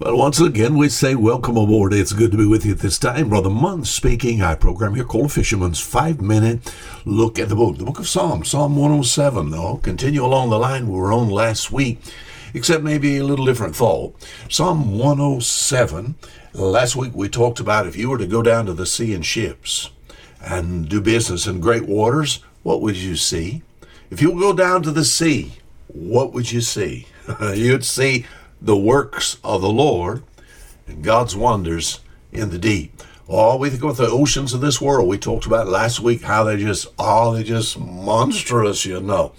Well, once again, we say welcome aboard. It's good to be with you at this time. Brother Munn speaking. I program here called Fisherman's Five Minute Look at the Book. The book of Psalms, Psalm 107, though. Continue along the line we were on last week, except maybe a little different thought. Psalm 107. Last week we talked about if you were to go down to the sea in ships and do business in great waters, what would you see? If you go down to the sea, what would you see? You'd see the works of the Lord and God's wonders in the deep. Oh, we think about the oceans of this world. We talked about last week how they just, oh, they're just monstrous, you know.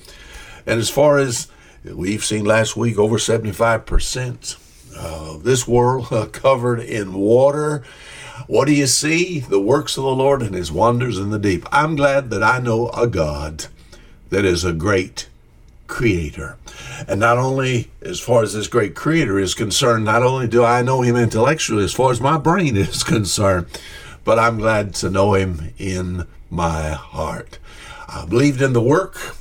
And as far as we've seen last week, over 75% of this world covered in water. What do you see? The works of the Lord and his wonders in the deep. I'm glad that I know a God that is a great creator. And not only as far as this great creator is concerned, not only do I know him intellectually as far as my brain is concerned, but I'm glad to know him in my heart. I believed in the work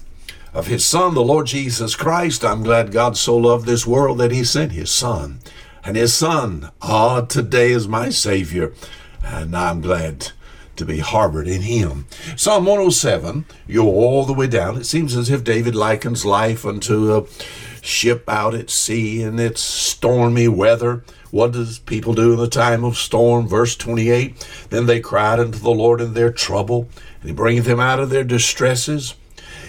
of his son, the Lord Jesus Christ. I'm glad God so loved this world that he sent his son. And his son, ah, today is my Savior. And I'm glad to be harbored in him. Psalm 107, you are all the way down. It seems as if David likens life unto a ship out at sea in its stormy weather. What does people do in the time of storm? Verse 28 Then they cried unto the Lord in their trouble, and he bringeth them out of their distresses.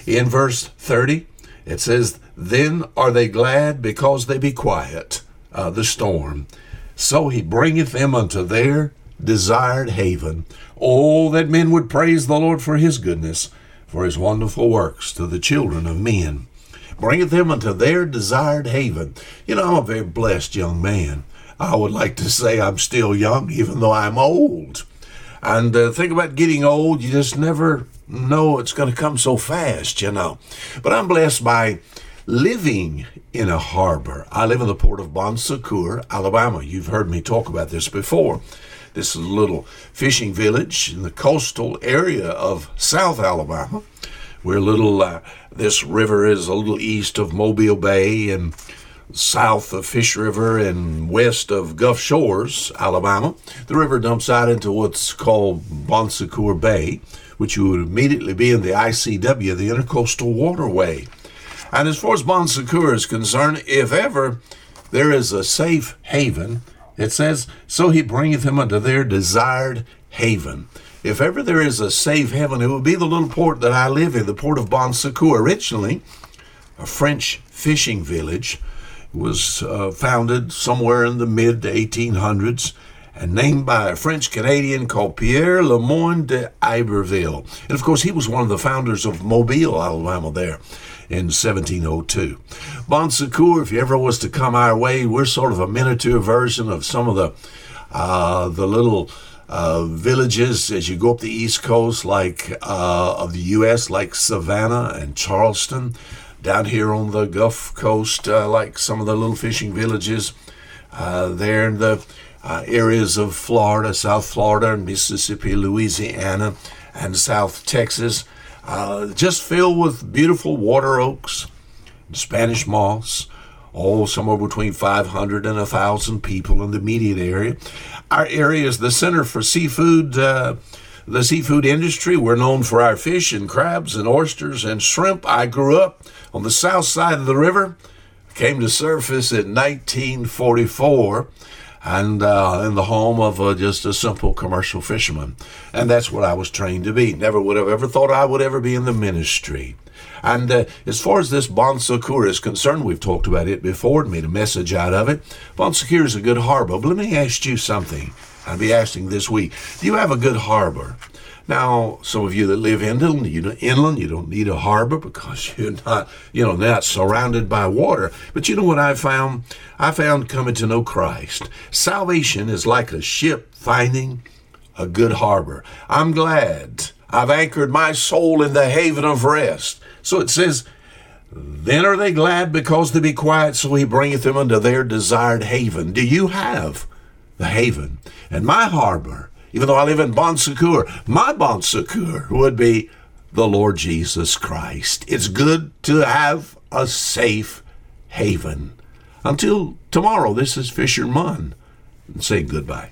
In verse 30, it says, Then are they glad because they be quiet, uh, the storm. So he bringeth them unto their desired haven. Oh, that men would praise the Lord for his goodness, for his wonderful works to the children of men. Bringeth them unto their desired haven. You know, I'm a very blessed young man. I would like to say I'm still young, even though I'm old. And uh, think about getting old, you just never know it's going to come so fast, you know. But I'm blessed by living in a harbor. I live in the port of Bon Secour, Alabama. You've heard me talk about this before. This is a little fishing village in the coastal area of South Alabama. We're a little, uh, this river is a little east of Mobile Bay and south of Fish River and west of Gulf Shores, Alabama. The river dumps out into what's called Bon Secour Bay, which would immediately be in the ICW, the Intercoastal Waterway. And as far as Bon Secour is concerned, if ever there is a safe haven, it says, So he bringeth him unto their desired haven. If ever there is a safe haven, it would be the little port that I live in, the port of Bon Secour. Originally, a French fishing village was uh, founded somewhere in the mid 1800s and named by a French Canadian called Pierre Le Moyne d'Iberville. And of course, he was one of the founders of Mobile, Alabama, there in 1702. Bon Secour, if you ever was to come our way, we're sort of a miniature version of some of the uh, the little uh, villages as you go up the east coast, like uh, of the U.S., like Savannah and Charleston. Down here on the Gulf Coast, uh, like some of the little fishing villages uh, there in the uh, areas of Florida, South Florida, Mississippi, Louisiana, and South Texas uh, just filled with beautiful water oaks, Spanish moss, oh, somewhere between 500 and 1,000 people in the immediate area. Our area is the center for seafood, uh, the seafood industry. We're known for our fish and crabs and oysters and shrimp. I grew up on the south side of the river, came to surface in 1944 and uh, in the home of uh, just a simple commercial fisherman. And that's what I was trained to be. Never would have ever thought I would ever be in the ministry. And uh, as far as this Bon Secour is concerned, we've talked about it before and made a message out of it. Bon Secour is a good harbor. But let me ask you something. I'll be asking this week. Do you have a good harbor? Now, some of you that live inland, you know, inland, you don't need a harbor because you're not, you know, not surrounded by water. But you know what I found? I found coming to know Christ. Salvation is like a ship finding a good harbor. I'm glad I've anchored my soul in the haven of rest. So it says, then are they glad because they be quiet, so he bringeth them unto their desired haven. Do you have the haven? And my harbor even though I live in Bon Secour, my Bon Secour would be the Lord Jesus Christ. It's good to have a safe haven. Until tomorrow, this is Fisher Fisherman saying goodbye.